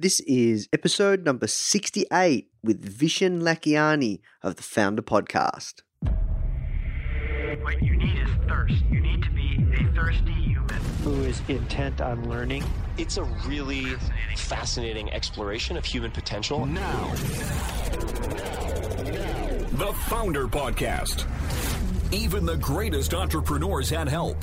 This is episode number 68 with Vishen Lakhiani of the Foundr Podcast. What you need is thirst. You need to be a thirsty human. who is intent on learning. It's a really fascinating exploration of human potential. Now. The Foundr Podcast. Even the greatest entrepreneurs had help.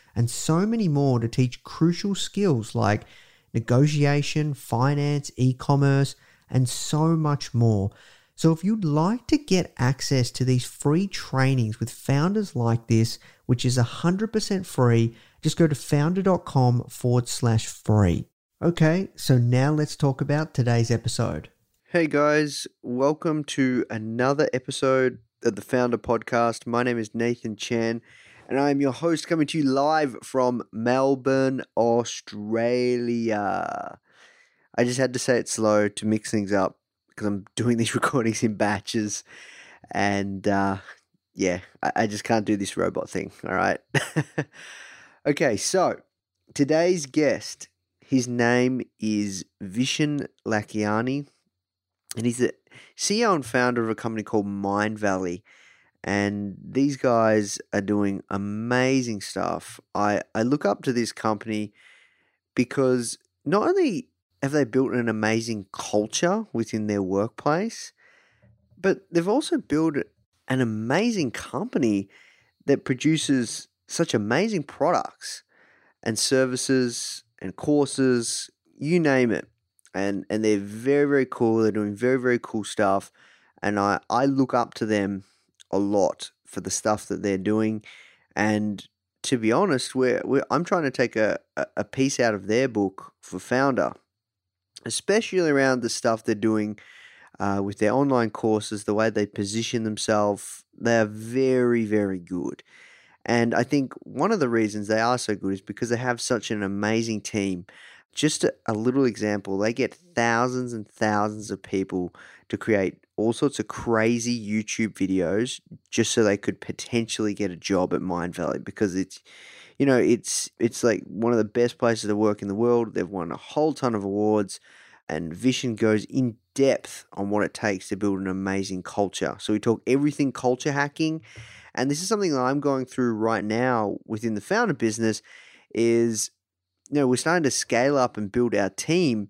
and so many more to teach crucial skills like negotiation, finance, e commerce, and so much more. So, if you'd like to get access to these free trainings with founders like this, which is 100% free, just go to foundr.com forward slash free. Okay, so now let's talk about today's episode. Hey guys, welcome to another episode of the Foundr Podcast. My name is Nathan Chan, and I am your host coming to you live from Melbourne, Australia. I just had to say it slow to mix things up because I'm doing these recordings in batches, and uh, yeah, I, I just can't do this robot thing. All right. okay, so today's guest his name is Vishen Lakhiani, and he's the CEO and founder of a company called Mindvalley. And these guys are doing amazing stuff. I, I look up to this company because not only have they built an amazing culture within their workplace, but they've also built an amazing company that produces such amazing products and services and courses, you name it. And and they're very, very cool. They're doing very, very cool stuff. And I, I look up to them a lot for the stuff that they're doing. And to be honest, we're, we're I'm trying to take a, a piece out of their book for founder, especially around the stuff they're doing uh, with their online courses, the way they position themselves. They're very, very good. And I think one of the reasons they are so good is because they have such an amazing team. Just a, a, little example, they get thousands and thousands of people to create all sorts of crazy YouTube videos just so they could potentially get a job at Mindvalley because it's you know, it's it's like one of the best places to work in the world. They've won a whole ton of awards and Vishen goes in depth on what it takes to build an amazing culture. So we talk everything culture hacking and this is something that I'm going through right now within the founder business is you know we're starting to scale up and build our team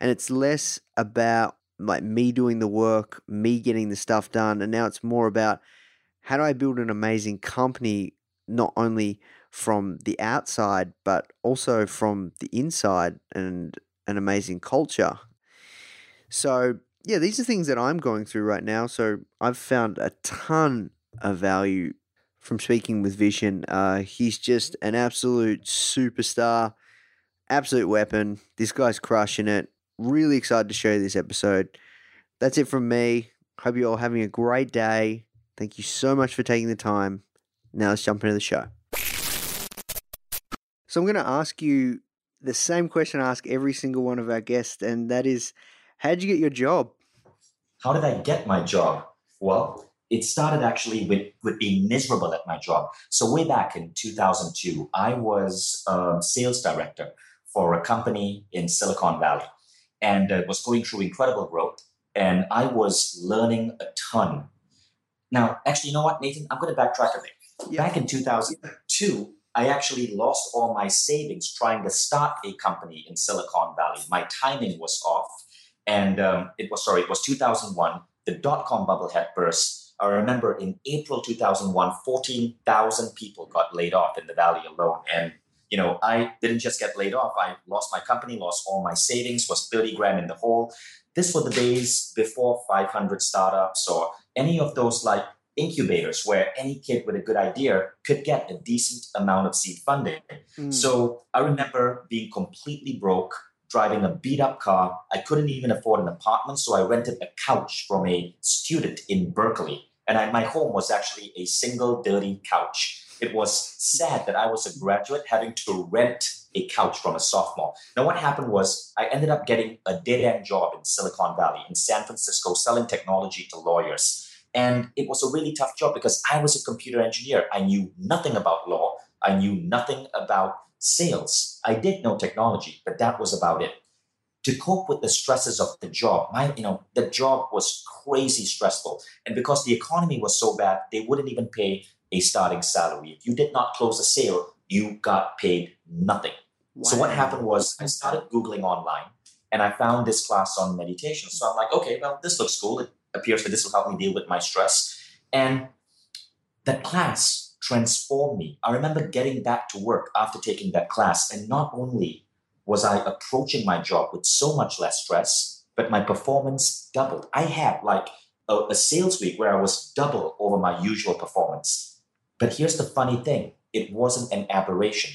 and it's less about like me doing the work me getting the stuff done and now it's more about how do i build an amazing company not only from the outside but also from the inside and an amazing culture. So yeah these are things that i'm going through right now. So i've found a ton of value from speaking with Vishen. Uh, he's just an absolute superstar, absolute weapon. This guy's crushing it. Really excited to show you this episode. That's it from me. Hope you're all having a great day. Thank you so much for taking the time. Now let's jump into the show. So I'm going to ask you the same question I ask every single one of our guests, and that is, how did you get your job? How did I get my job? Well, it started actually with, with being miserable at my job. So way back in 2002, I was a sales director for a company in Silicon Valley and uh, was going through incredible growth. And I was learning a ton. Now, actually, you know what, Nathan? I'm going to backtrack a bit. Yeah. Back in 2002, I actually lost all my savings trying to start a company in Silicon Valley. My timing was off And um, it was, sorry, it was 2001. The dot com bubble had burst. I remember in April 2001, 14,000 people got laid off in the Valley alone. And, you know, I didn't just get laid off. I lost my company, lost all my savings, was 30 grand in the hole. This were the days before 500 startups or any of those like incubators where any kid with a good idea could get a decent amount of seed funding. Mm. So I remember being completely broke, driving a beat up car. I couldn't even afford an apartment, so I rented a couch from a student in Berkeley. And I, my home was actually a single dirty couch. It was sad that I was a graduate having to rent a couch from a sophomore. Now, what happened was I ended up getting a dead end job in Silicon Valley, in San Francisco, selling technology to lawyers. And it was a really tough job because I was a computer engineer. I knew nothing about law, I knew nothing about sales. I did know technology, but that was about it. To cope with the stresses of the job, my you know, the job was crazy stressful. And because the economy was so bad, they wouldn't even pay a starting salary. If you did not close a sale, you got paid nothing. So what happened was I started Googling online and I found this class on meditation. So I'm like, okay, well, this looks cool. It appears that this will help me deal with my stress. And that class transformed me. I remember getting back to work after taking that class. And not only was I approaching my job with so much less stress, but my performance doubled. I had like a, a sales week where I was double over my usual performance. But here's the funny thing it wasn't an aberration.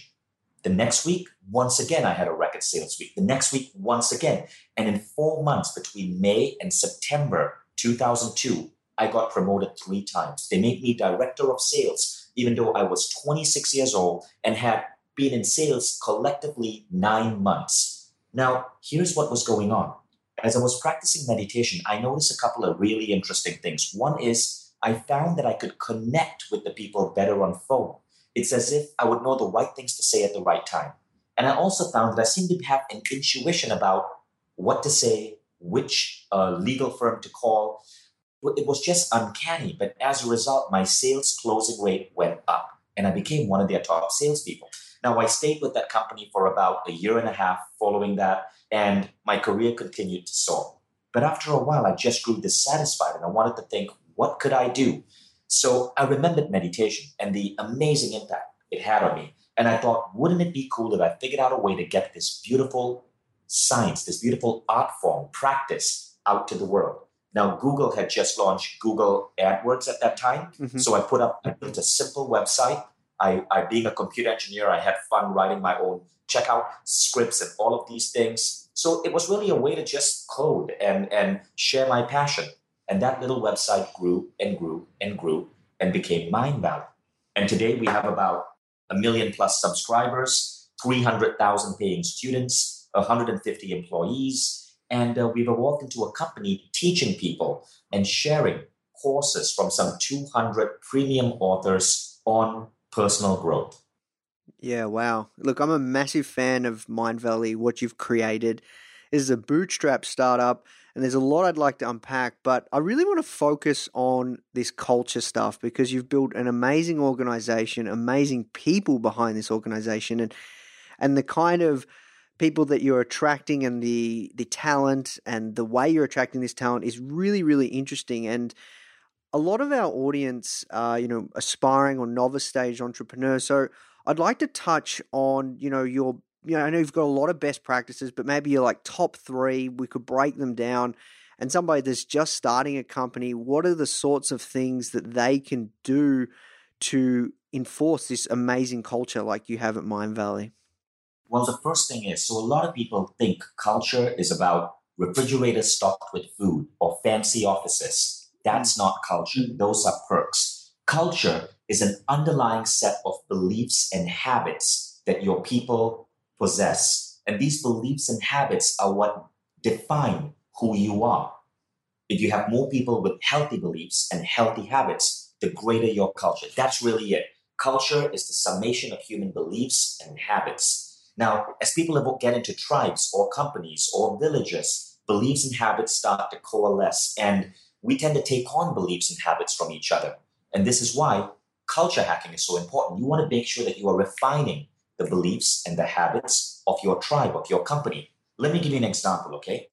The next week, once again, I had a record sales week. The next week, once again. And in four months between May and September 2002, I got promoted three times. They made me director of sales, even though I was 26 years old and had been in sales collectively nine months. Now, here's what was going on. As I was practicing meditation, I noticed a couple of really interesting things. One is I found that I could connect with the people better on phone. It's as if I would know the right things to say at the right time. And I also found that I seemed to have an intuition about what to say, which uh, legal firm to call. It was just uncanny. But as a result, my sales closing rate went up and I became one of their top salespeople. Now, I stayed with that company for about a year and a half following that, and my career continued to soar. But after a while, I just grew dissatisfied and I wanted to think, what could I do? So I remembered meditation and the amazing impact it had on me. And I thought, wouldn't it be cool if I figured out a way to get this beautiful science, this beautiful art form, practice out to the world? Now, Google had just launched Google AdWords at that time. Mhm. So I put up, I built a simple website. I, I, being a computer engineer, I had fun writing my own checkout scripts and all of these things. So it was really a way to just code and, and share my passion. And that little website grew and grew and grew and became Mindvalley. And today we have about a million plus subscribers, 300,000 paying students, 150 employees, and uh, we've evolved into a company teaching people and sharing courses from some 200 premium authors on personal growth. Yeah, wow. Look, I'm a massive fan of Mindvalley, what you've created. This is a bootstrap startup, and there's a lot I'd like to unpack, but I really want to focus on this culture stuff because you've built an amazing organization, amazing people behind this organization, and and the kind of people that you're attracting and the the talent and the way you're attracting this talent is really, really interesting. And a lot of our audience are, you know, aspiring or novice stage entrepreneurs. So I'd like to touch on, you know, your, you know, I know you've got a lot of best practices, but maybe you're like top three. We could break them down. And somebody that's just starting a company, what are the sorts of things that they can do to enforce this amazing culture like you have at Mindvalley? Well, the first thing is so a lot of people think culture is about refrigerators stocked with food or fancy offices. That's mm. not culture, mm. those are perks. Culture is an underlying set of beliefs and habits that your people possess. And these beliefs and habits are what define who you are. If you have more people with healthy beliefs and healthy habits, the greater your culture. That's really it. Culture is the summation of human beliefs and habits. Now, as people get into tribes or companies or villages, beliefs and habits start to coalesce, and we tend to take on beliefs and habits from each other. And this is why culture hacking is so important. You want to make sure that you are refining the beliefs and the habits of your tribe, of your company. Let me give you an example, okay?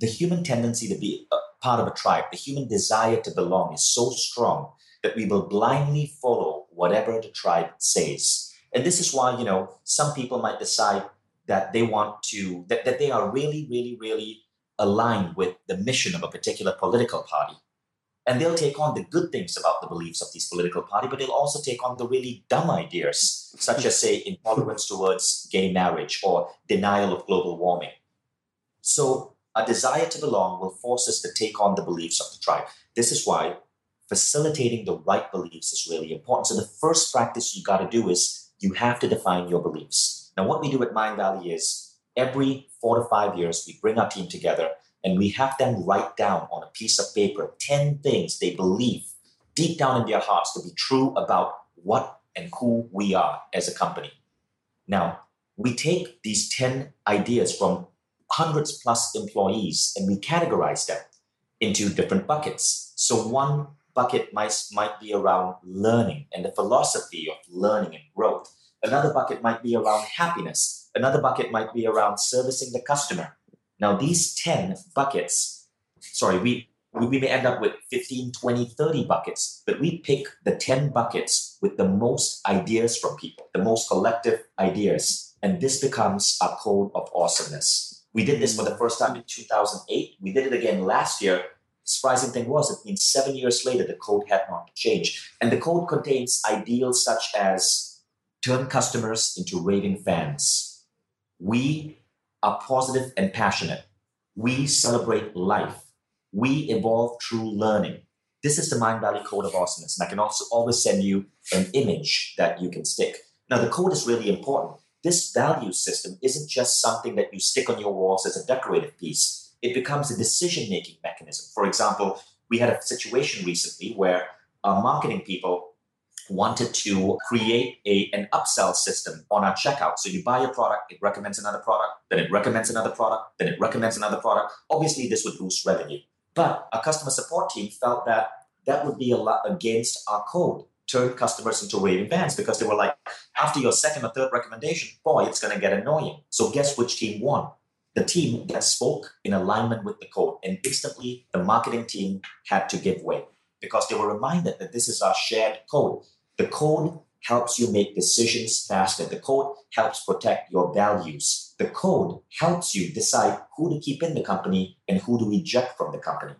the human tendency to be part of a tribe, the human desire to belong is so strong that we will blindly follow whatever the tribe says. And this is why, you know, some people might decide that they want to, that, that they are really, really, really aligned with the mission of a particular political party. And they'll take on the good things about the beliefs of these political party, but they'll also take on the really dumb ideas, such as, say, intolerance towards gay marriage or denial of global warming. So a desire to belong will force us to take on the beliefs of the tribe. This is why facilitating the right beliefs is really important. So the first practice you got to do is you have to define your beliefs. Now, what we do at Mindvalley is every four to five years, we bring our team together and we have them write down on a piece of paper 10 things they believe deep down in their hearts to be true about what and who we are as a company. Now, we take these 10 ideas from hundreds plus employees and we categorize them into different buckets. So, one bucket might, might be around learning and the philosophy of learning and growth. Another bucket might be around happiness. Another bucket might be around servicing the customer. Now, these 10 buckets, sorry, we, we may end up with 15, 20, 30 buckets, but we pick the 10 buckets with the most ideas from people, the most collective ideas. And this becomes our code of awesomeness. We did this for the first time in 2008. We did it again last year surprising thing was, it means seven years later, the code had not changed. And the code contains ideals such as turn customers into raving fans. We are positive and passionate. We celebrate life. We evolve through learning. This is the Mindvalley Code of Awesomeness. And I can also always send you an image that you can stick. Now, the code is really important. This value system isn't just something that you stick on your walls as a decorative piece it becomes a decision making mechanism. For example, we had a situation recently where our marketing people wanted to create a, an upsell system on our checkout. So you buy a product, it recommends another product, then it recommends another product, then it recommends another product. Obviously, this would boost revenue. But our customer support team felt that that would be a lot against our code, turn customers into raving fans because they were like, after your second or third recommendation, boy, it's going to get annoying. So guess which team won? the team that spoke in alignment with the code. And instantly, the marketing team had to give way because they were reminded that this is our shared code. The code helps you make decisions faster. The code helps protect your values. The code helps you decide who to keep in the company and who to eject from the company.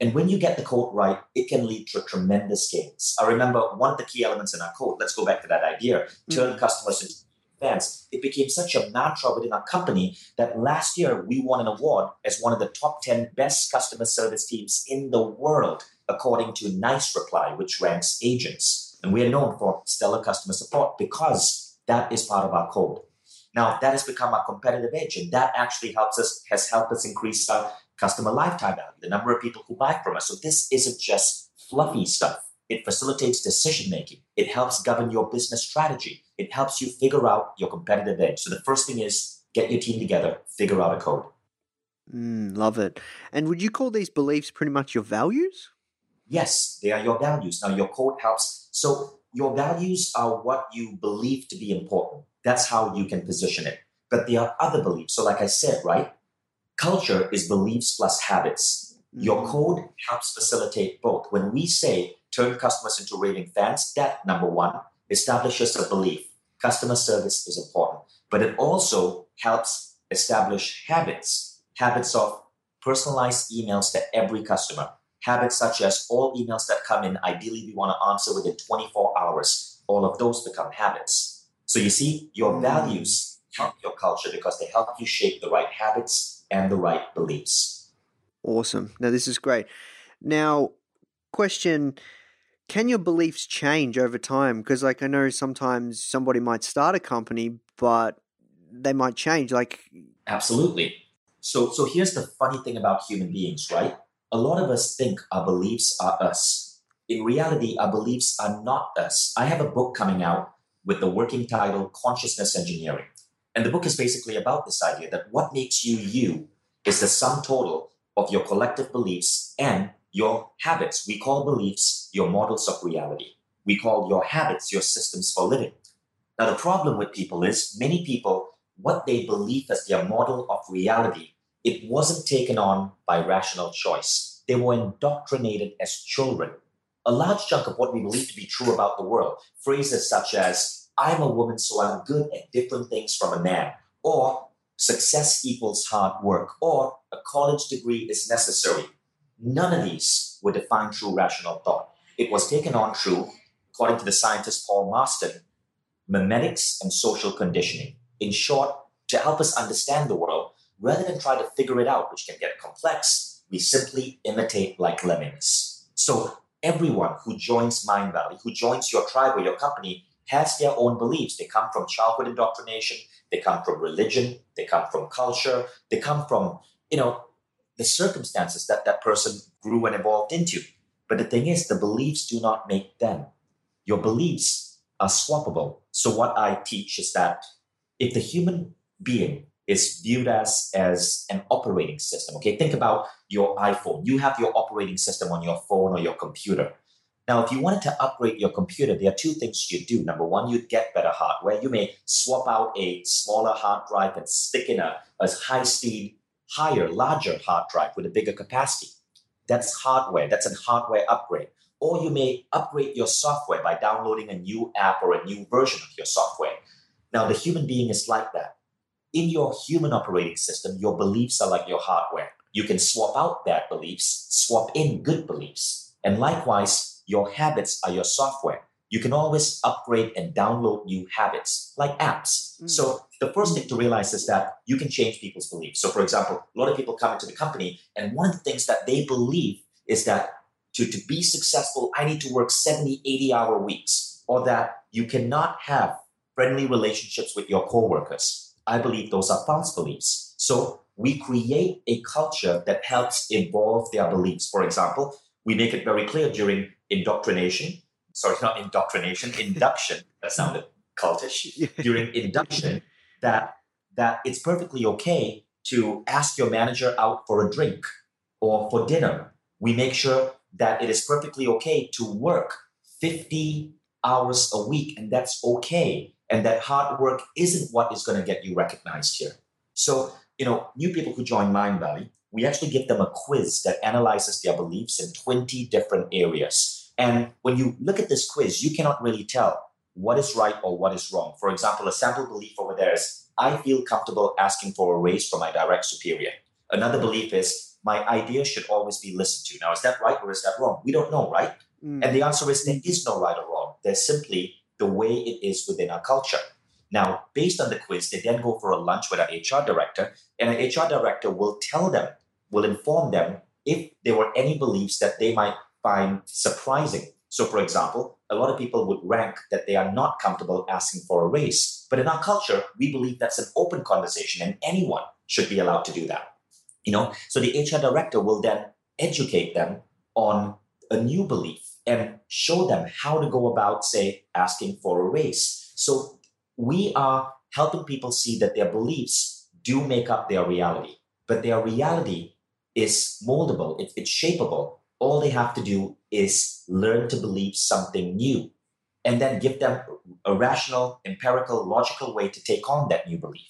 And when you get the code right, it can lead to tremendous gains. I remember one of the key elements in our code, let's go back to that idea, turn mm-hmm. customers into fans. it became such a mantra within our company that last year we won an award as one of the top 10 best customer service teams in the world, according to Nicereply, which ranks agents. And we are known for stellar customer support because that is part of our code. Now that has become our competitive edge, and that actually helps us has helped us increase our customer lifetime value, the number of people who buy from us. So this isn't just fluffy stuff. It facilitates decision making. It helps govern your business strategy. It helps you figure out your competitive edge. So the first thing is get your team together, figure out a code. Mm, love it. And would you call these beliefs pretty much your values? Yes, they are your values. Now, your code helps. So, your values are what you believe to be important. That's how you can position it. But there are other beliefs. So, like I said, right? Culture is beliefs plus habits. Mm. Your code helps facilitate both. When we say turn customers into raving fans, that number one establishes a belief. Customer service is important, but it also helps establish habits, habits of personalized emails to every customer, habits such as all emails that come in, ideally we want to answer within 24 hours. All of those become habits. So you see, your mm. values help your culture because they help you shape the right habits and the right beliefs. Awesome. Now, this is great. Now, question can your beliefs change over time? Because, like, I know sometimes somebody might start a company, but they might change. Like, absolutely. So, so here's the funny thing about human beings, right? A lot of us think our beliefs are us. In reality, our beliefs are not us. I have a book coming out with the working title Consciousness Engineering. And the book is basically about this idea that what makes you you is the sum total of your collective beliefs and your habits. We call beliefs your models of reality. We call your habits your systems for living. Now, the problem with people is many people, what they believe as their model of reality it wasn't taken on by rational choice. They were indoctrinated as children. A large chunk of what we believe to be true about the world, phrases such as, I'm a woman, so I'm good at different things from a man, or success equals hard work, or a college degree is necessary. None of these were defined through rational thought. It was taken on through, according to the scientist Paul Marston, memetics and social conditioning. In short, to help us understand the world, rather than try to figure it out, which can get complex, we simply imitate like lemmings. So everyone who joins Mindvalley, who joins your tribe or your company, has their own beliefs. They come from childhood indoctrination, they come from religion, they come from culture, they come from, you know, the circumstances that that person grew and evolved into. But the thing is, the beliefs do not make them. Your beliefs are swappable. So what I teach is that if the human being is viewed as as an operating system, okay, think about your iPhone. You have your operating system on your phone or your computer. Now, if you wanted to upgrade your computer, there are two things you do. Number one, you'd get better hardware. You may swap out a smaller hard drive and stick in a, a high speed, higher, larger hard drive with a bigger capacity. That's hardware. That's a hardware upgrade. Or you may upgrade your software by downloading a new app or a new version of your software. Now, the human being is like that. In your human operating system, your beliefs are like your hardware. You can swap out bad beliefs, swap in good beliefs. And likewise, your habits are your software. You can always upgrade and download new habits like apps. Mm. So the first thing to realize is that you can change people's beliefs. So, for example, a lot of people come into the company, and one of the things that they believe is that to, to be successful, I need to work 70, 80 hour weeks, or that you cannot have friendly relationships with your coworkers. I believe those are false beliefs. So we create a culture that helps evolve their beliefs. For example, we make it very clear during indoctrination, sorry, not indoctrination, induction, that sounded cultish, during induction, that that it's perfectly okay to ask your manager out for a drink or for dinner. We make sure that it is perfectly okay to work 50 hours a week, and that's okay. And that hard work isn't what is going to get you recognized here. So, you know, new people who join Mindvalley, we actually give them a quiz that analyzes their beliefs in 20 different areas. And when you look at this quiz, you cannot really tell what is right or what is wrong. For example, a sample belief over there is I feel comfortable asking for a raise from my direct superior. Another belief is my idea should always be listened to. Now, is that right or is that wrong? We don't know, right? Mm. And the answer is there is no right or wrong. There's simply the way it is within our culture. Now, based on the quiz, they then go for a lunch with our HR director, and an HR director will tell them, will inform them if there were any beliefs that they might find surprising. So, for example, a lot of people would rank that they are not comfortable asking for a raise. But in our culture, we believe that's an open conversation and anyone should be allowed to do that. You know, so the HR director will then educate them on a new belief and show them how to go about, say, asking for a raise. So we are helping people see that their beliefs do make up their reality, but their reality is moldable, it, it's shapeable. All they have to do is learn to believe something new and then give them a rational, empirical, logical way to take on that new belief.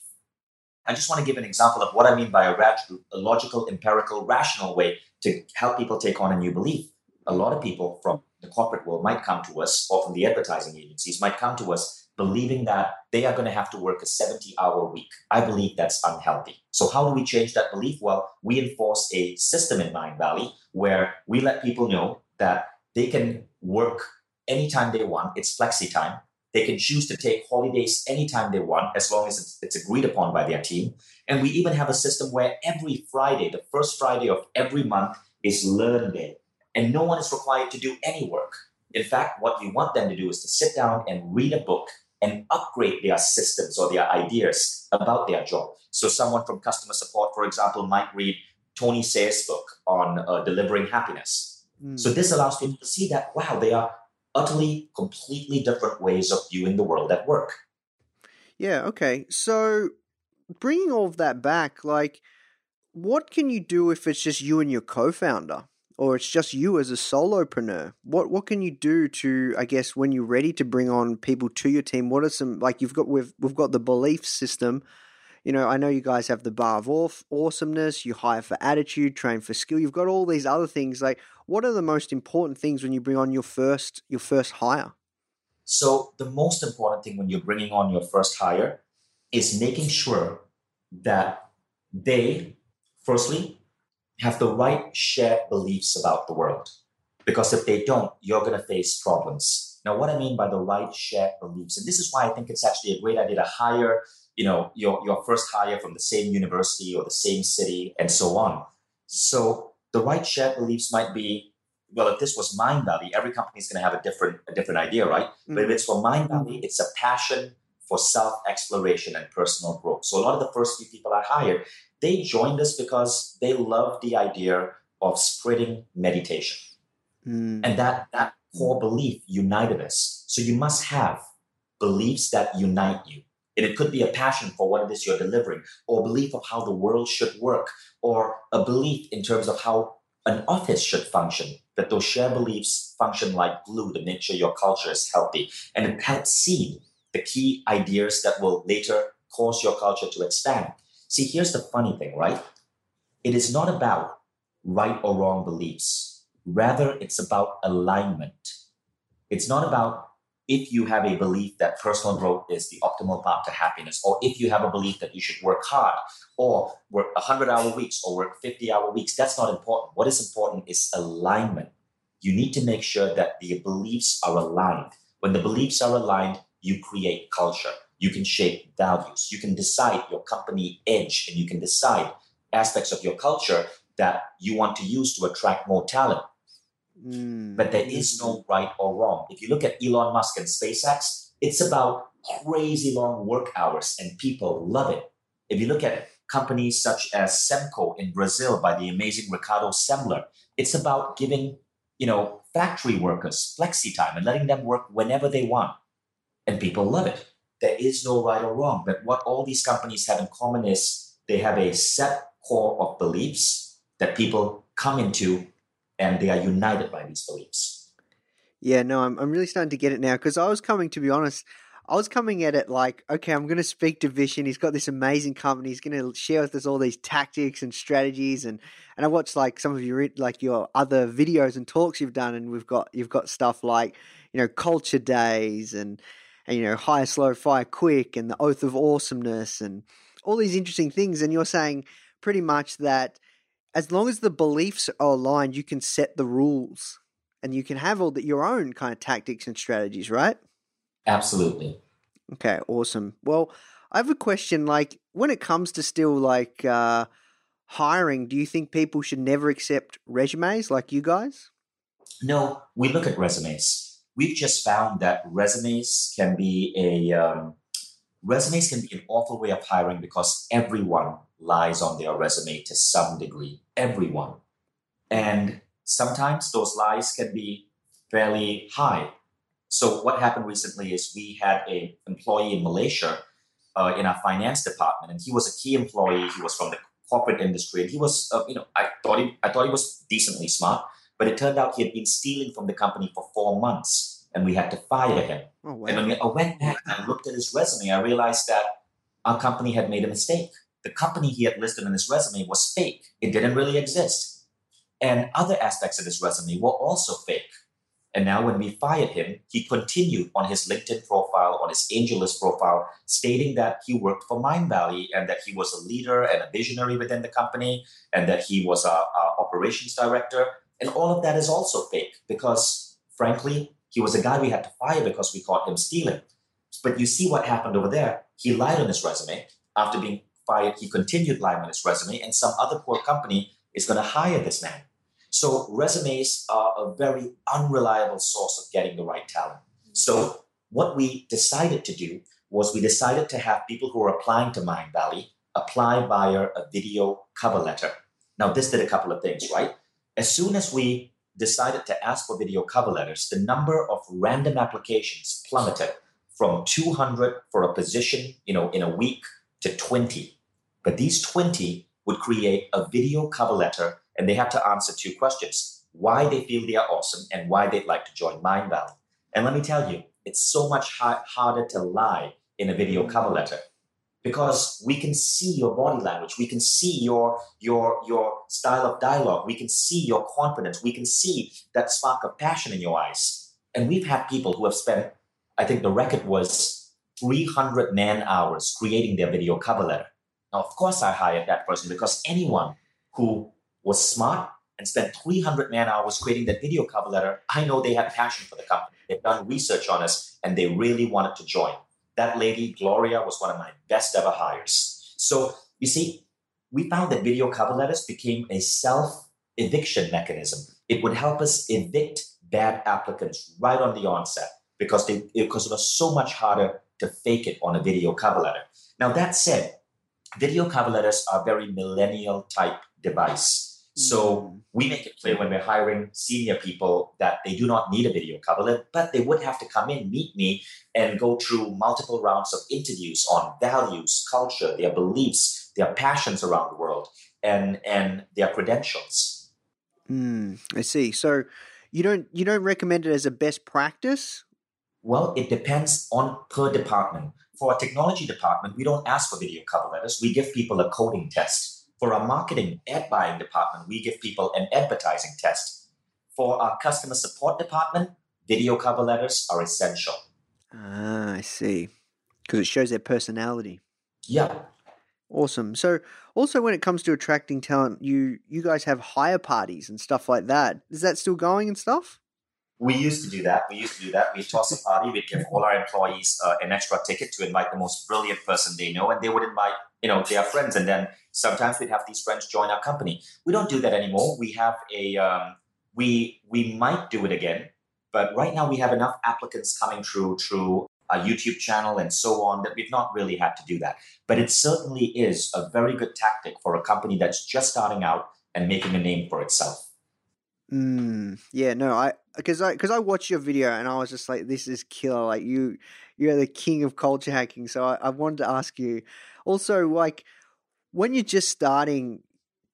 I just want to give an example of what I mean by a, rat- a logical, empirical, rational way to help people take on a new belief. A lot of people from the corporate world might come to us, or from the advertising agencies might come to us believing that they are going to have to work a 70 hour week. I believe that's unhealthy. So, how do we change that belief? Well, we enforce a system in Mindvalley where we let people know that they can work anytime they want, it's flexi time. They can choose to take holidays anytime they want, as long as it's, it's agreed upon by their team. And we even have a system where every Friday, the first Friday of every month, is Learn Day. And no one is required to do any work. In fact, what we want them to do is to sit down and read a book and upgrade their systems or their ideas about their job. So, someone from customer support, for example, might read Tony Hsieh's book on uh, delivering happiness. Mm. So, this allows people to see that, wow, they are utterly, completely different ways of viewing the world at work. Yeah, okay. So bringing all of that back, like, what can you do if it's just you and your co-founder, or it's just you as a solopreneur? What what can you do to, I guess, when you're ready to bring on people to your team? What are some like you've got we've we've got the belief system. you know, I know you guys have the bar of aw- awesomeness, you hire for attitude, train for skill. You've got all these other things. Like, what are the most important things when you bring on your first your first hire? So the most important thing when you're bringing on your first hire is making sure that they, firstly, have the right shared beliefs about the world. Because if they don't, you're going to face problems. Now, what I mean by the right shared beliefs, and this is why I think it's actually a great idea to hire, you know, your, your first hire from the same university or the same city and so on. So the right shared beliefs might be, well, if this was Mindvalley, every company is going to have a different a different idea, right? Mm. But if it's for Mindvalley, it's a passion for self exploration and personal growth. So a lot of the first few people I hired, they joined us because they loved the idea of spreading meditation. Mm. And that, that core belief united us. So you must have beliefs that unite you. And it could be a passion for what it is you're delivering, or a belief of how the world should work, or a belief in terms of how an office should function. That those shared beliefs function like glue to make sure your culture is healthy. And it helps seed the key ideas that will later cause your culture to expand. See, here's the funny thing, right? It is not about right or wrong beliefs. Rather, it's about alignment. It's not about if you have a belief that personal growth is the optimal path to happiness, or if you have a belief that you should work hard, or work 100 hour weeks, or work 50 hour weeks. That's not important. What is important is alignment. You need to make sure that the beliefs are aligned. When the beliefs are aligned, you create culture. You can shape values. You can decide your company edge, and you can decide aspects of your culture that you want to use to attract more talent. Mm. But there is no right or wrong. If you look at Elon Musk and SpaceX, it's about crazy long work hours, and people love it. If you look at companies such as Semco in Brazil by the amazing Ricardo Semler, it's about giving you know factory workers flexi time and letting them work whenever they want, and people love it. There is no right or wrong, but what all these companies have in common is they have a set core of beliefs that people come into and they are united by these beliefs. Yeah, no, I'm I'm really starting to get it now because I was coming to be honest, I was coming at it like, okay, I'm going to speak to Vishen. He's got this amazing company. He's going to share with us all these tactics and strategies, and and I watched like some of your like your other videos and talks you've done, and we've got you've got stuff like you know culture days and and you know high, slow fire quick and the oath of awesomeness and all these interesting things, and you're saying pretty much that as long as the beliefs are aligned, you can set the rules and you can have all that your own kind of tactics and strategies, right? Absolutely. Okay, awesome. Well, I have a question. Like, when it comes to still like uh, hiring, do you think people should never accept resumes like you guys? No, we look at resumes. We've just found that resumes can be a um, resumes can be an awful way of hiring because everyone lies on their resume to some degree. Everyone, and sometimes those lies can be fairly high. So what happened recently is we had an employee in Malaysia uh, in our finance department, and he was a key employee. He was from the corporate industry, and he was, uh, you know, I thought he, I thought he was decently smart, but it turned out he had been stealing from the company for four months, and we had to fire him. Oh And when! I went back and I looked at his resume, I realized that our company had made a mistake. The company he had listed in his resume was fake. It didn't really exist. And other aspects of his resume were also fake. And now, when we fired him, he continued on his LinkedIn profile, on his AngelList profile, stating that he worked for Mindvalley and that he was a leader and a visionary within the company and that he was a, a operations director. And all of that is also fake because, frankly, he was a guy we had to fire because we caught him stealing. But you see what happened over there. He lied on his resume. After being fired, he continued lying on his resume, and some other poor company is going to hire this man. So resumes are a very unreliable source of getting the right talent. So what we decided to do was we decided to have people who are applying to Mindvalley apply via a video cover letter. Now this did a couple of things, right? As soon as we decided to ask for video cover letters, the number of random applications plummeted from 200 for a position, you know, in a week to 20. But these 20 would create a video cover letter and they have to answer two questions why they feel they are awesome and why they'd like to join Mindvalley. And let me tell you, it's so much ha- harder to lie in a video cover letter. Because we can see your body language. We can see your your your style of dialogue. We can see your confidence. We can see that spark of passion in your eyes. And we've had people who have spent i think the record was 300 man hours creating their video cover letter. Now of course i hired that person because anyone who was smart and spent 300 man hours creating that video cover letter i know they had passion for the company. They've done research on us and they really wanted to join that lady, Gloria, was one of my best ever hires. So you see, we found that video cover letters became a self eviction mechanism. It would help us evict bad applicants right on the onset because they because it was so much harder to fake it on a video cover letter. Now that said, video cover letters are very millennial type device. So Mm. we make it clear when we're hiring senior people that they do not need a video cover letter, but they would have to come in, meet me, and go through multiple rounds of interviews on values, culture, their beliefs, their passions around the world, and and their credentials. Mm, I see. So you don't you don't recommend it as a best practice? Well, it depends on per department. For a technology department, we don't ask for video cover letters. We give people a coding test. For our marketing ad buying department, we give people an advertising test. For our customer support department, video cover letters are essential. Ah, I see. Because it shows their personality. Yeah, Awesome. So also when it comes to attracting talent, you you guys have hire parties and stuff like that. Is that still going and stuff? We used to do that. We used to do that. We'd toss a party. We'd give all our employees uh, an extra ticket to invite the most brilliant person they know, and they would invite, you know, their friends. And then sometimes we'd have these friends join our company. We don't do that anymore. We have a, um, we we might do it again, but right now we have enough applicants coming through through our YouTube channel and so on that we've not really had to do that. But it certainly is a very good tactic for a company that's just starting out and making a name for itself. Mm, yeah, no, I because I because I watched your video and I was just like, this is killer. Like you, you're the king of culture hacking. So I, I wanted to ask you, also, like when you're just starting,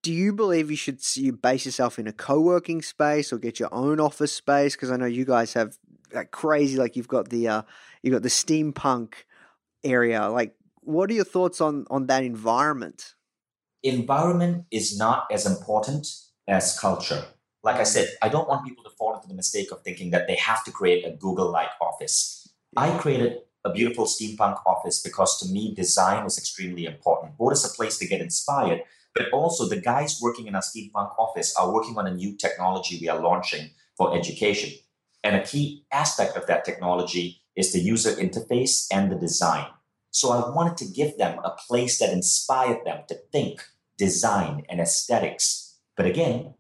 do you believe you should you base yourself in a co-working space or get your own office space? Because I know you guys have like crazy, like you've got the uh, you got the steampunk area. Like, what are your thoughts on on that environment? environment is not as important as culture. Like I said, I don't want people to fall into the mistake of thinking that they have to create a Google like office. I created a beautiful steampunk office because to me, design is extremely important. What is a place to get inspired, but also the guys working in our steampunk office are working on a new technology we are launching for education. And a key aspect of that technology is the user interface and the design. So I wanted to give them a place that inspired them to think, design, and aesthetics. But again,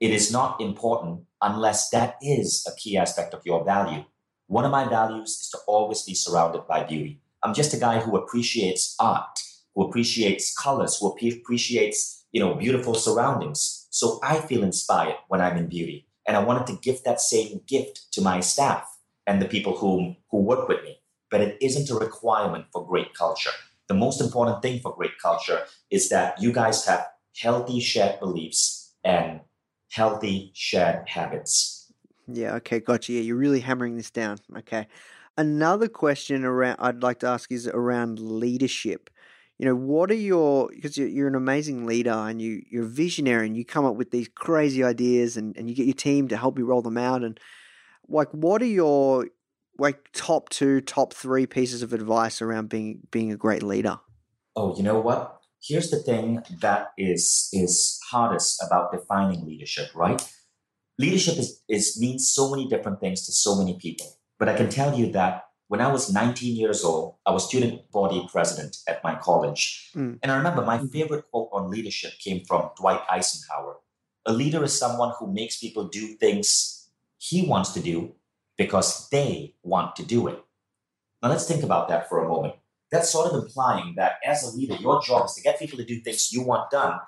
it is not important unless that is a key aspect of your value. One of my values is to always be surrounded by beauty. I'm just a guy who appreciates art, who appreciates colors, who appreciates, you know, beautiful surroundings. So I feel inspired when I'm in beauty. And I wanted to give that same gift to my staff and the people who, who work with me. But it isn't a requirement for great culture. The most important thing for great culture is that you guys have healthy shared beliefs and healthy shared habits. Yeah, okay, gotcha. Yeah, you're really hammering this down. Okay. Another question around I'd like to ask is around leadership. You know, what are your because you're, you're an amazing leader and you you're a visionary and you come up with these crazy ideas and, and you get your team to help you roll them out and like what are your like top two, top three pieces of advice around being being a great leader? Oh, you know what? Here's the thing that is is hardest about defining leadership, right? Leadership is, is means so many different things to so many people. But I can tell you that when I was 19 years old, I was student body president at my college. Mm. And I remember my favorite quote on leadership came from Dwight Eisenhower. A leader is someone who makes people do things he wants to do because they want to do it. Now let's think about that for a moment. That's sort of implying that as a leader, your job is to get people to do things you want done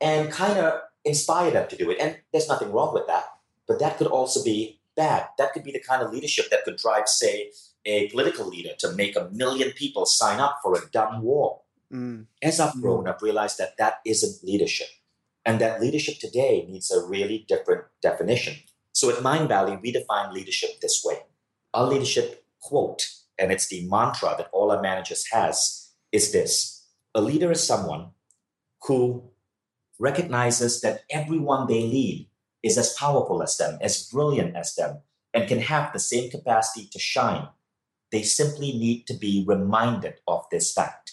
and kind of inspire them to do it. And there's nothing wrong with that. But that could also be bad. That could be the kind of leadership that could drive, say, a political leader to make a million people sign up for a dumb war. Mm. As I've grown, I've realized that that isn't leadership. And that leadership today needs a really different definition. So at Mindvalley, we define leadership this way. Our leadership quote, and it's the mantra that all our managers has, is this a leader is someone who recognizes that everyone they lead is as powerful as them, as brilliant as them, and can have the same capacity to shine. They simply need to be reminded of this fact.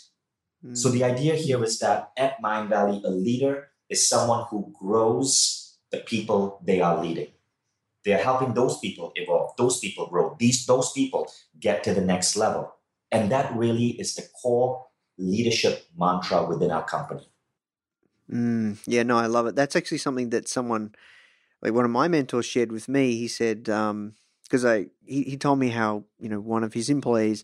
Hmm. So the idea here is that at Mindvalley, a leader is someone who grows the people they are leading. They are helping those people evolve, those people grow, these those people get to the next level. And that really is the core leadership mantra within our company. Mm, yeah, no, I love it. That's actually something that someone, like one of my mentors, shared with me. He said, because I he, he told me how you know one of his employees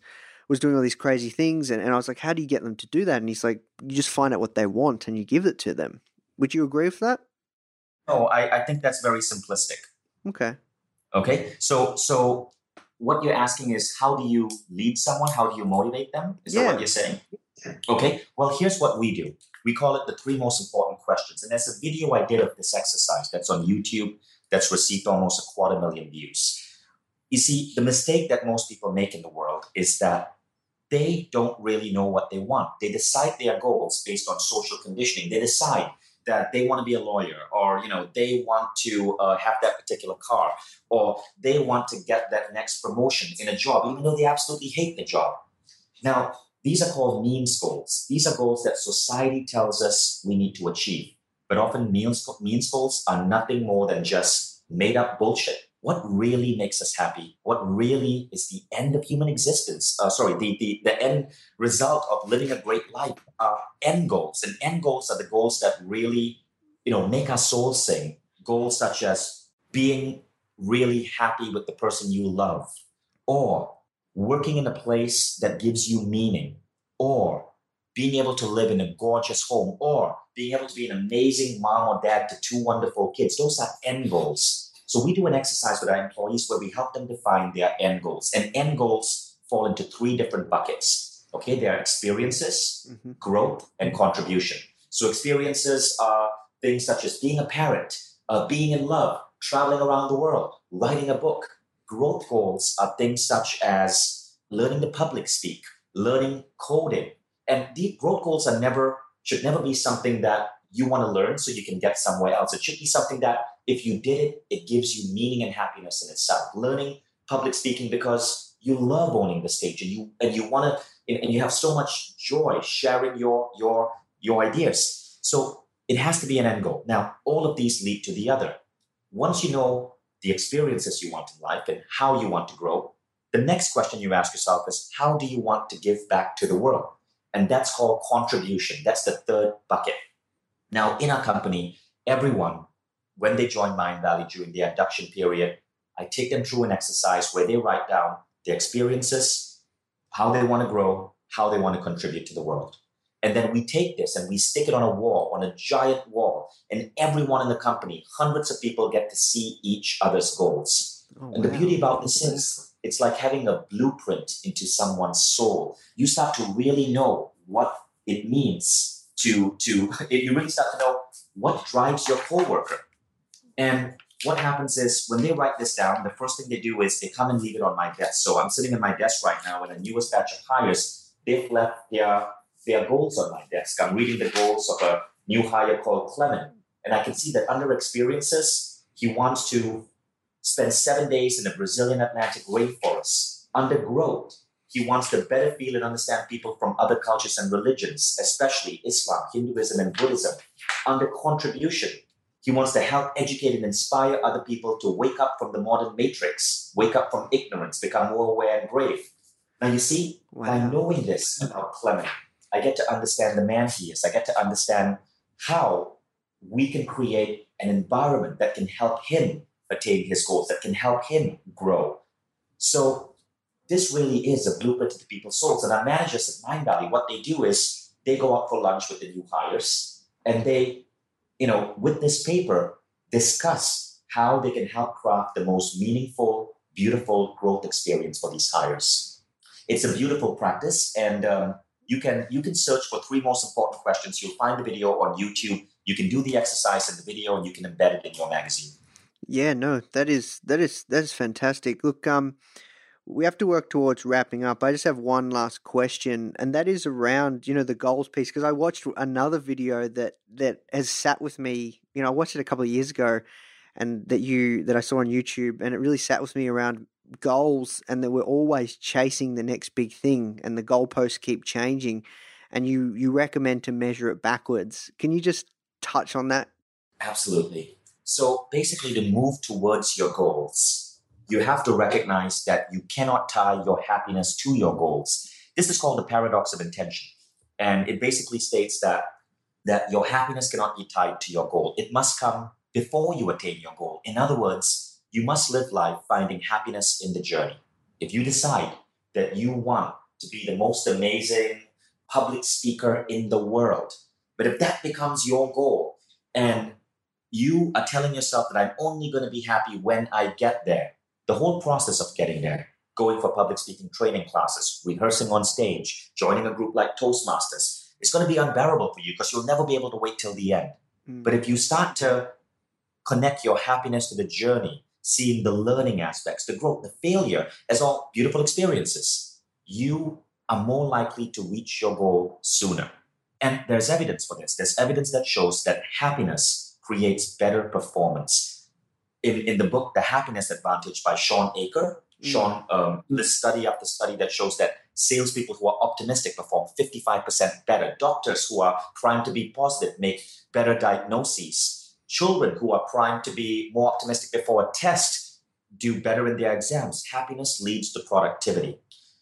was doing all these crazy things, and, and I was like, how do you get them to do that? And he's like, you just find out what they want and you give it to them. Would you agree with that? No, I, I think that's very simplistic. Okay. Okay. So so what you're asking is how do you lead someone? How do you motivate them? Is that what you're saying? Okay. Well, here's what we do. We call it the three most important questions. And there's a video I did of this exercise that's on YouTube that's received almost a quarter million views. You see, the mistake that most people make in the world is that they don't really know what they want. They decide their goals based on social conditioning. They decide that they want to be a lawyer or you know they want to uh, have that particular car or they want to get that next promotion in a job even though they absolutely hate the job. Now these are called means goals. These are goals that society tells us we need to achieve. But often means, means goals are nothing more than just made up bullshit what really makes us happy? What really is the end of human existence? Uh, sorry the, the, the end result of living a great life are end goals. And end goals are the goals that really you know make our soul sing. Goals such as being really happy with the person you love or working in a place that gives you meaning or being able to live in a gorgeous home or being able to be an amazing mom or dad to two wonderful kids. Those are end goals so we do an exercise with our employees where we help them define their end goals. And end goals fall into three different buckets okay? There are experiences Mhm. growth and contribution. So experiences are things such as being a parent uh, being in love traveling around the world writing a book. Growth goals are things such as learning to public speak learning coding. And these growth goals are never should never be something that you want to learn so you can get somewhere else. It should be something that if you did it it gives you meaning and happiness in itself. Learning public speaking because you love owning the stage and you and you want to and you have so much joy sharing your your your ideas. So it has to be an end goal. Now all of these lead to the other. Once you know the experiences you want in life and how you want to grow the next question you ask yourself is how do you want to give back to the world? And that's called contribution. That's the third bucket now in our company everyone when they join Mindvalley during the induction period i take them through an exercise where they write down their experiences how they want to grow how they want to contribute to the world and then we take this and we stick it on a wall on a giant wall and everyone in the company hundreds of people get to see each other's goals Oh, and the wow. beauty about this is it's like having a blueprint into someone's soul. You start to really know what it means to to you really start to know what drives your coworker. And what happens is when they write this down, the first thing they do is they come and leave it on my desk. So I'm sitting at my desk right now, and a newest batch of hires, they've left their their goals on my desk. I'm reading the goals of a new hire called Clement, and I can see that under experiences, he wants to spend seven days in the Brazilian Atlantic rainforest. Under growth, he wants to better feel and understand people from other cultures and religions, especially Islam, Hinduism, and Buddhism. Under contribution, he wants to help educate and inspire other people to wake up from the modern matrix, wake up from ignorance, become more aware and brave. Now, you see, by Wow. knowing this about Clement, I get to understand the man he is. I get to understand how we can create an environment that can help him attain his goals, that can help him grow. So this really is a blueprint to the people's souls. And our managers at Mindvalley, what they do is they go out for lunch with the new hires and they, you know, with this paper, discuss how they can help craft the most meaningful, beautiful growth experience for these hires. It's a beautiful practice, and um, you can you can search for three most important questions. You'll find the video on YouTube. You can do the exercise in the video, and you can embed it in your magazine. Yeah, no, that is that is that is fantastic. Look, um, we have to work towards wrapping up. I just have one last question, and that is around you know the goals piece because I watched another video that that has sat with me. You know, I watched it a couple of years ago, and that you that I saw on YouTube, and it really sat with me around goals, and that we're always chasing the next big thing, and the goalposts keep changing, and you you recommend to measure it backwards. Can you just touch on that? Absolutely. So basically, to move towards your goals, you have to recognize that you cannot tie your happiness to your goals. This is called the paradox of intention. And it basically states that, that your happiness cannot be tied to your goal. It must come before you attain your goal. In other words, you must live life finding happiness in the journey. If you decide that you want to be the most amazing public speaker in the world, but if that becomes your goal and you are telling yourself that I'm only going to be happy when I get there, the whole process of getting there, going for public speaking training classes, rehearsing on stage, joining a group like Toastmasters, it's going to be unbearable for you because you'll never be able to wait till the end. Mm. But if you start to connect your happiness to the journey, seeing the learning aspects, the growth, the failure as all beautiful experiences, you are more likely to reach your goal sooner. And there's evidence for this. There's evidence that shows that happiness creates better performance. In, in the book, The Happiness Advantage by Shawn Achor, Mm. Shawn um, lists study after study that shows that salespeople who are optimistic perform 55% better. Doctors who are primed to be positive make better diagnoses. Children who are primed to be more optimistic before a test do better in their exams. Happiness leads to productivity.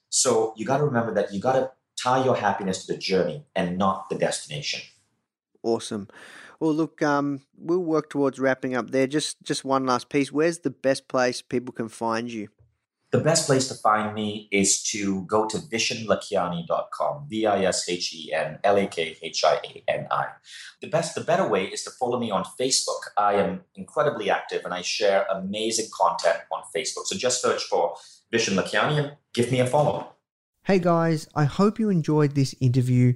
So you got to remember that you got to tie your happiness to the journey and not the destination. Awesome. Well, look, um, we'll work towards wrapping up there. Just just one last piece. Where's the best place people can find you? The best place to find me is to go to vishenlakhiani.com, V-I-S-H-E-N-L-A-K-H-I-A-N-I. The best, the better way is to follow me on Facebook. I am incredibly active and I share amazing content on Facebook. So just search for Vishen Lakhiani and give me a follow. Hey guys, I hope you enjoyed this interview.